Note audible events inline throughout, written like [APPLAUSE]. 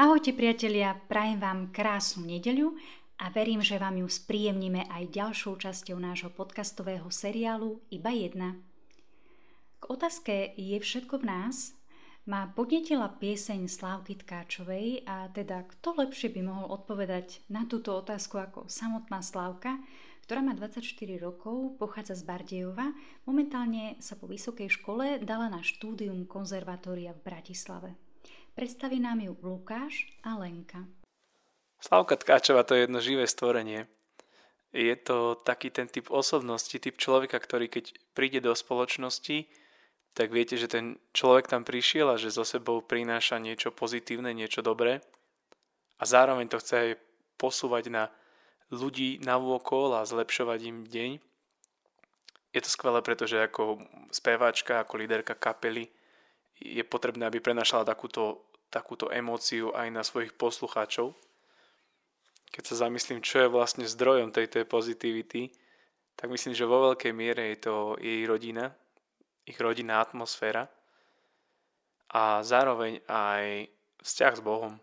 Ahojte priatelia, prajem vám krásnu nedeľu a verím, že vám ju spríjemníme aj ďalšou časťou nášho podcastového seriálu Iba jedna. K otázke Je všetko v nás ma podnetila pieseň Slávky Tkáčovej a teda kto lepšie by mohol odpovedať na túto otázku ako samotná Slávka, ktorá má 24 rokov, pochádza z Bardejova, momentálne sa po vysokej škole dala na štúdium konzervatória v Bratislave. Predstaví nám ju Lukáš a Lenka. Slavka Tkáčová to je jedno živé stvorenie. Je to taký ten typ osobnosti, typ človeka, ktorý keď príde do spoločnosti, tak viete, že ten človek tam prišiel a že so sebou prináša niečo pozitívne, niečo dobré a zároveň to chce aj posúvať na ľudí na vôkol a zlepšovať im deň. Je to skvelé, pretože ako speváčka, ako líderka kapely je potrebné, aby prenašala takúto, takúto emóciu aj na svojich poslucháčov. Keď sa zamyslím, čo je vlastne zdrojom tejto pozitivity, tak myslím, že vo veľkej miere je to jej rodina, ich rodinná atmosféra a zároveň aj vzťah s Bohom.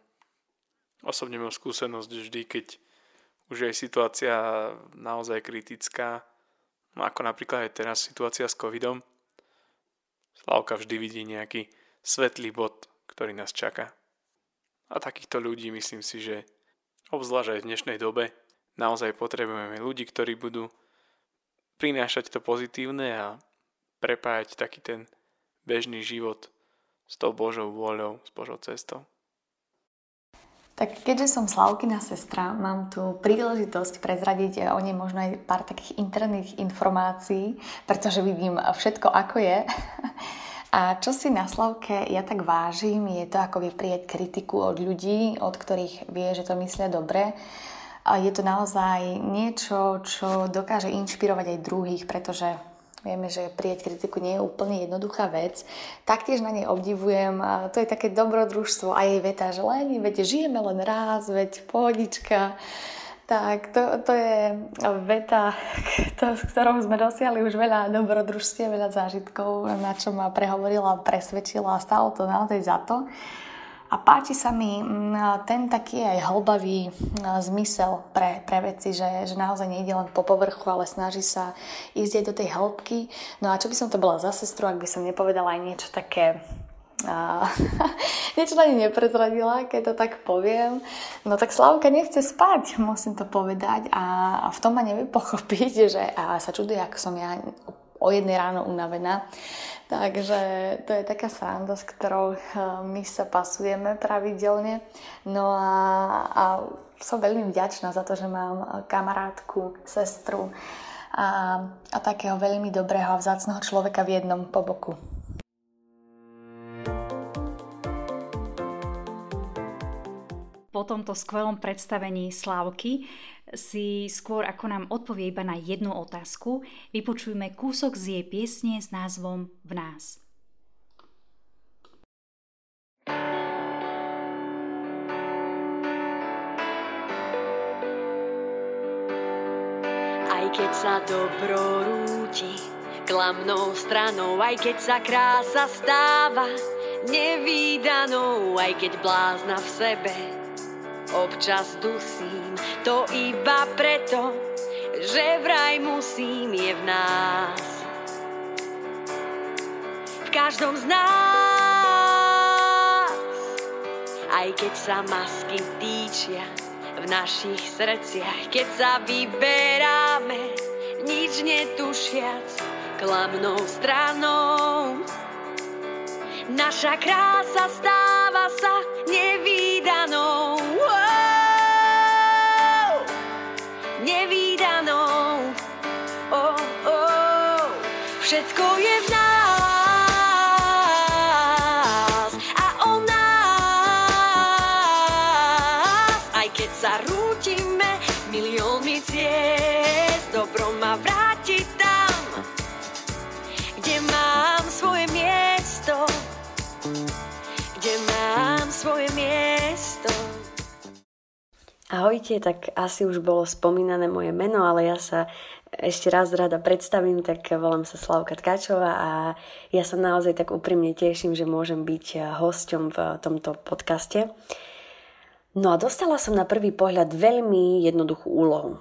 Osobne mám skúsenosť vždy, keď už je situácia naozaj kritická, ako napríklad aj teraz situácia s covidom, Slavka vždy vidí nejaký svetlý bod, ktorý nás čaká. A takýchto ľudí myslím si, že obzvlášť aj v dnešnej dobe naozaj potrebujeme ľudí, ktorí budú prinášať to pozitívne a prepájať taký ten bežný život s tou Božou vôľou, s Božou cestou. Tak keďže som Slavkina sestra, mám tu príležitosť prezradiť o nej možno aj pár takých interných informácií, pretože vidím všetko, ako je. [LAUGHS] A čo si na Slavke ja tak vážim, je to ako vyprieť kritiku od ľudí, od ktorých vie, že to myslia dobre. A je to naozaj niečo, čo dokáže inšpirovať aj druhých, pretože Vieme, že prieť kritiku nie je úplne jednoduchá vec. Taktiež na nej obdivujem, to je také dobrodružstvo a jej veta, že len, veď žijeme len raz, veď pohodička. Tak, to, to je veta, to, s ktorou sme dosiahli už veľa dobrodružstiev, veľa zážitkov, na čo ma prehovorila, presvedčila a stalo to naozaj za to. A páči sa mi mm, ten taký aj hlbavý mm, zmysel pre, pre veci, že, že naozaj nejde len po povrchu, ale snaží sa ísť aj do tej hĺbky. No a čo by som to bola za sestru, ak by som nepovedala aj niečo také a [LAUGHS] niečo ani neprezradila, keď to tak poviem. No tak Slavka nechce spať, musím to povedať a, a v tom ma nevie pochopiť, že a sa čuduje, ako som ja o jednej ráno unavená. Takže to je taká sranda, s ktorou eh, my sa pasujeme pravidelne. No a, a som veľmi vďačná za to, že mám kamarátku, sestru a, a takého veľmi dobrého a vzácného človeka v jednom po boku. Po tomto skvelom predstavení Slávky si skôr ako nám odpovie iba na jednu otázku, vypočujme kúsok z jej piesne s názvom V nás. Aj keď sa dobro rúti klamnou stranou, aj keď sa krása stáva nevýdanou, aj keď blázna v sebe občas dusím, to iba preto, že vraj musím je v nás. V každom z nás, aj keď sa masky týčia v našich srdciach, keď sa vyberáme, nič netušiac, klamnou stranou. Naša krása stáva Všetko je v nás a o nás. Aj keď sa rútime miliónmi ciest, dobro ma vráti Ahojte, tak asi už bolo spomínané moje meno, ale ja sa ešte raz rada predstavím, tak volám sa Slavka Tkačová a ja sa naozaj tak úprimne teším, že môžem byť hosťom v tomto podcaste. No a dostala som na prvý pohľad veľmi jednoduchú úlohu.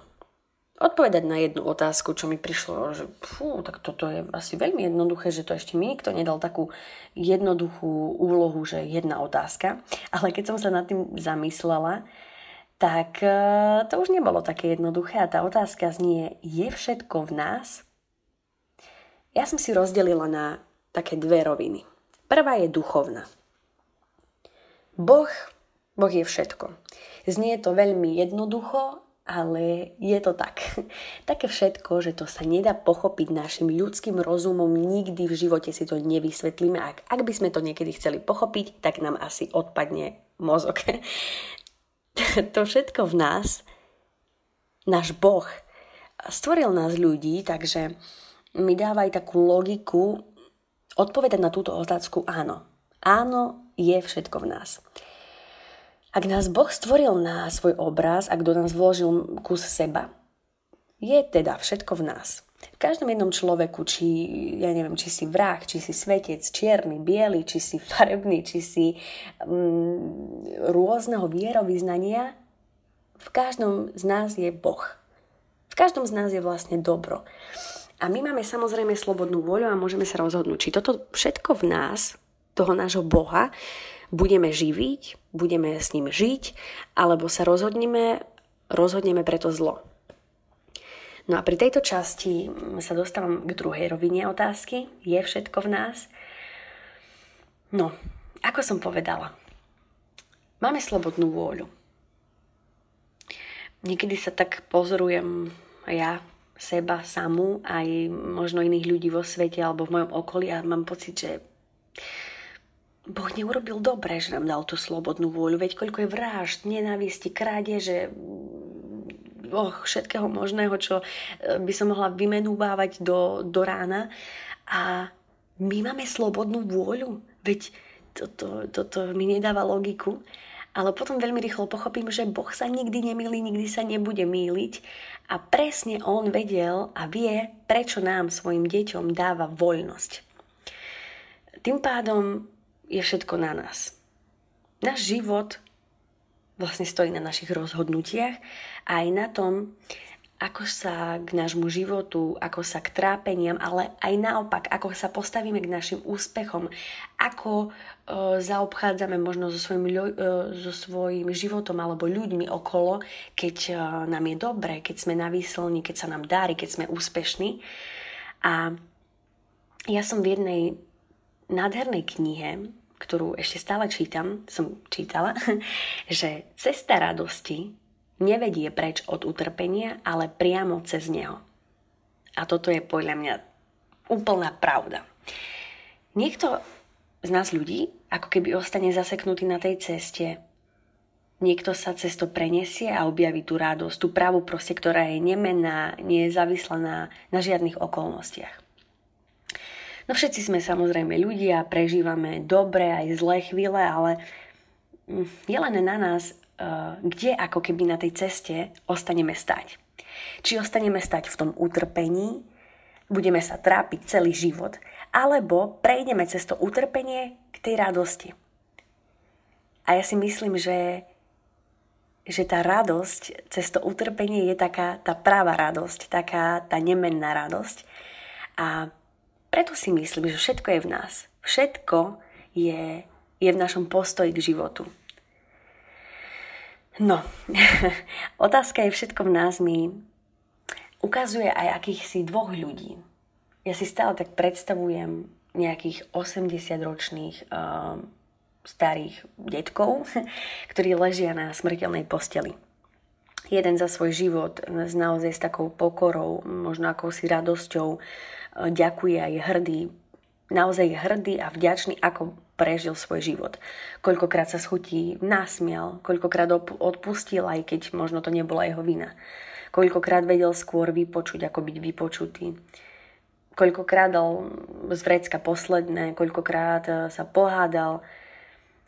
Odpovedať na jednu otázku, čo mi prišlo, že fú, tak toto je asi veľmi jednoduché, že to ešte mi nikto nedal takú jednoduchú úlohu, že jedna otázka. Ale keď som sa nad tým zamyslela, tak e, to už nebolo také jednoduché a tá otázka znie, je všetko v nás? Ja som si rozdelila na také dve roviny. Prvá je duchovná. Boh, boh je všetko. Znie to veľmi jednoducho, ale je to tak. [LAUGHS] Také všetko, že to sa nedá pochopiť našim ľudským rozumom, nikdy v živote si to nevysvetlíme. Ak, ak by sme to niekedy chceli pochopiť, tak nám asi odpadne mozog. [LAUGHS] [LAUGHS] to všetko v nás, náš Boh, stvoril nás ľudí, takže mi dáva aj takú logiku odpovedať na túto otázku áno. Áno, je všetko v nás. Ak nás Boh stvoril na svoj obraz, ak do nás vložil kus seba, je teda všetko v nás. V každom jednom človeku, či, ja neviem, či si vrah, či si svetec, čierny, biely, či si farebný, či si mm, rôzneho vierovýznania, v každom z nás je Boh. V každom z nás je vlastne dobro. A my máme samozrejme slobodnú voľu a môžeme sa rozhodnúť, či toto všetko v nás, toho nášho Boha, budeme živiť, budeme s ním žiť, alebo sa rozhodneme, rozhodneme preto zlo. No a pri tejto časti sa dostávam k druhej rovine otázky. Je všetko v nás? No, ako som povedala, máme slobodnú vôľu. Niekedy sa tak pozorujem ja, seba samú, aj možno iných ľudí vo svete alebo v mojom okolí a mám pocit, že Boh neurobil dobre, že nám dal tú slobodnú vôľu. Veď koľko je vražd, nenávisti, krádeže, všetkého možného, čo e, by som mohla vymenúvávať do, do rána. A my máme slobodnú vôľu. Veď toto, toto mi nedáva logiku. Ale potom veľmi rýchlo pochopím, že Boh sa nikdy nemýli, nikdy sa nebude míliť. A presne On vedel a vie, prečo nám, svojim deťom, dáva voľnosť. Tým pádom je všetko na nás. Náš život vlastne stojí na našich rozhodnutiach a aj na tom, ako sa k nášmu životu, ako sa k trápeniam, ale aj naopak, ako sa postavíme k našim úspechom, ako e, zaobchádzame možno so svojím, e, so svojím životom alebo ľuďmi okolo, keď e, nám je dobre, keď sme na výslni, keď sa nám darí, keď sme úspešní. A ja som v jednej nádhernej knihe, ktorú ešte stále čítam, som čítala, [LAUGHS] že cesta radosti nevedie preč od utrpenia, ale priamo cez neho. A toto je podľa mňa úplná pravda. Niekto z nás ľudí ako keby ostane zaseknutý na tej ceste. Niekto sa cez to a objaví tú radosť, tú právu proste, ktorá je nemenná, nie je závislá na, na žiadnych okolnostiach. No všetci sme samozrejme ľudia, prežívame dobré aj zlé chvíle, ale mm, je len na nás, eh, kde ako keby na tej ceste ostaneme stať. Či ostaneme stať v tom utrpení, budeme sa trápiť celý život, alebo prejdeme cez to utrpenie k tej radosti. A ja si myslím, že, že tá radosť cez to utrpenie je taká tá práva radosť, taká tá nemenná radosť. A preto si myslím, že všetko je v nás. Všetko je, je v našom postoji k životu. No, [LAUGHS] otázka je všetko v nás mi ukazuje aj akýchsi dvoch ľudí. Ja si stále tak predstavujem nejakých 80-ročných uh, starých detkov, [LAUGHS] ktorí ležia na smrteľnej posteli. Jeden za svoj život naozaj s takou pokorou, možno akousi radosťou ďakuje a je hrdý, naozaj hrdý a vďačný, ako prežil svoj život. Koľkokrát sa schutí násmial, koľkokrát odpustil, aj keď možno to nebola jeho vina. Koľkokrát vedel skôr vypočuť, ako byť vypočutý. Koľkokrát dal z vrecka posledné, koľkokrát e, sa pohádal.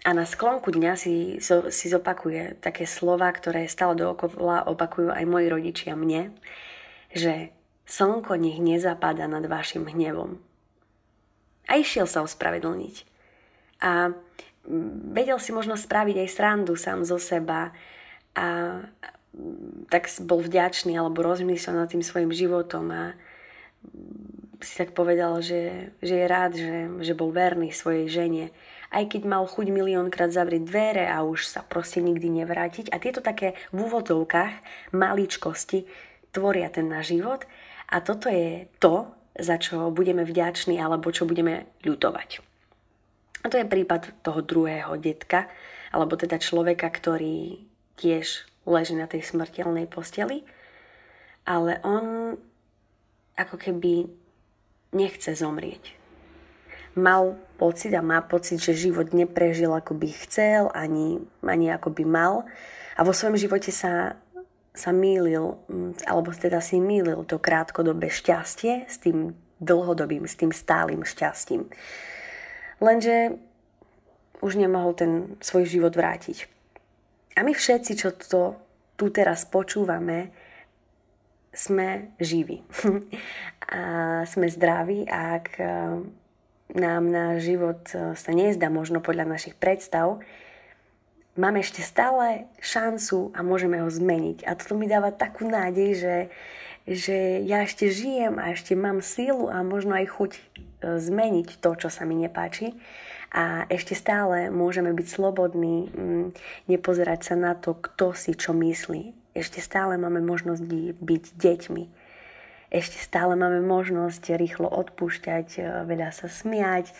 A na sklonku dňa si, si zopakuje také slova, ktoré stále dookola opakujú aj moji rodičia mne, že Slnko nech nezapada nad vašim hnevom. A išiel sa ospravedlniť. A vedel si možno spraviť aj srandu sám zo seba a tak bol vďačný alebo rozmýšľal nad tým svojim životom a si tak povedal, že, že je rád, že, že bol verný svojej žene. Aj keď mal chuť miliónkrát zavrieť dvere a už sa proste nikdy nevrátiť. A tieto také v úvodovkách maličkosti tvoria ten náš život. A toto je to, za čo budeme vďační alebo čo budeme ľutovať. A to je prípad toho druhého detka, alebo teda človeka, ktorý tiež leží na tej smrteľnej posteli, ale on ako keby nechce zomrieť. Mal pocit a má pocit, že život neprežil ako by chcel, ani, ani ako by mal. A vo svojom živote sa, sa mýlil, mm, alebo teda si mýlil to krátkodobé šťastie s tým dlhodobým, s tým stálym šťastím. Lenže už nemohol ten svoj život vrátiť. A my všetci, čo to tu teraz počúvame, sme živí. [LAUGHS] a sme zdraví a ak nám náš život e, sa nezdá možno podľa našich predstav, máme ešte stále šancu a môžeme ho zmeniť. A toto mi dáva takú nádej, že, že ja ešte žijem a ešte mám sílu a možno aj chuť e, zmeniť to, čo sa mi nepáči. A ešte stále môžeme byť slobodní, mm, nepozerať sa na to, kto si čo myslí ešte stále máme možnosť byť deťmi. Ešte stále máme možnosť rýchlo odpúšťať, e, veľa sa smiať,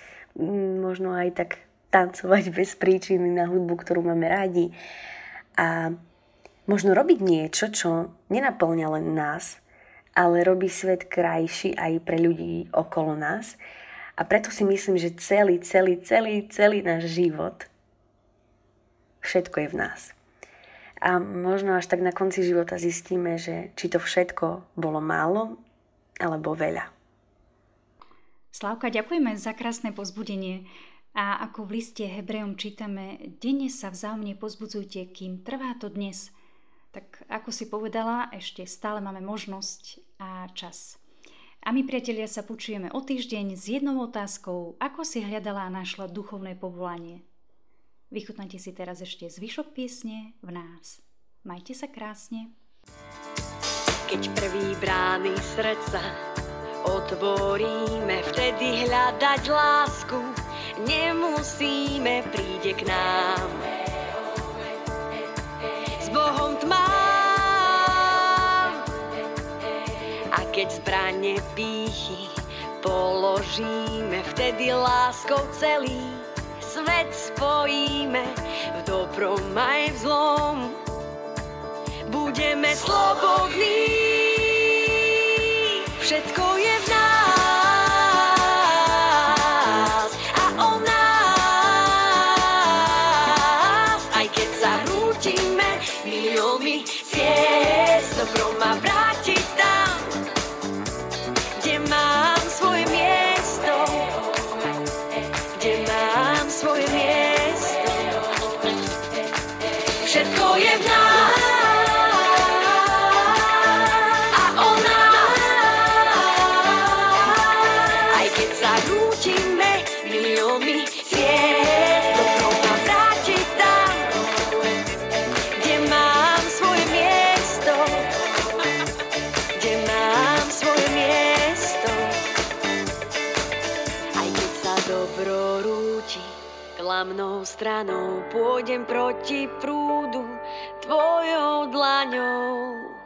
možno aj tak tancovať [LAUGHS] bez príčiny na hudbu, ktorú máme radi. A možno robiť niečo, čo nenaplňa len nás, ale robí svet krajší aj pre ľudí okolo nás. A preto si myslím, že celý, celý, celý, celý náš život, všetko je v nás. A možno až tak na konci života zistíme, že či to všetko bolo málo alebo veľa. Slavka, ďakujeme za krásne pozbudenie. A ako v liste Hebrejom čítame, denne sa vzájomne pozbudzujte, kým trvá to dnes. Tak ako si povedala, ešte stále máme možnosť a čas. A my, priatelia, sa počujeme o týždeň s jednou otázkou, ako si hľadala a našla duchovné povolanie. Vychutnajte si teraz ešte zvyšok piesne v nás. Majte sa krásne. Keď prvý brány srdca otvoríme, vtedy hľadať lásku nemusíme, príde k nám. S Bohom tmá a keď zbranie pýchy položíme, vtedy láskou celý svet spojíme v dobrom aj v zlom. Budeme slobodní, všetko je v nás klamnou stranou pôjdem proti prúdu tvojou dlaňou.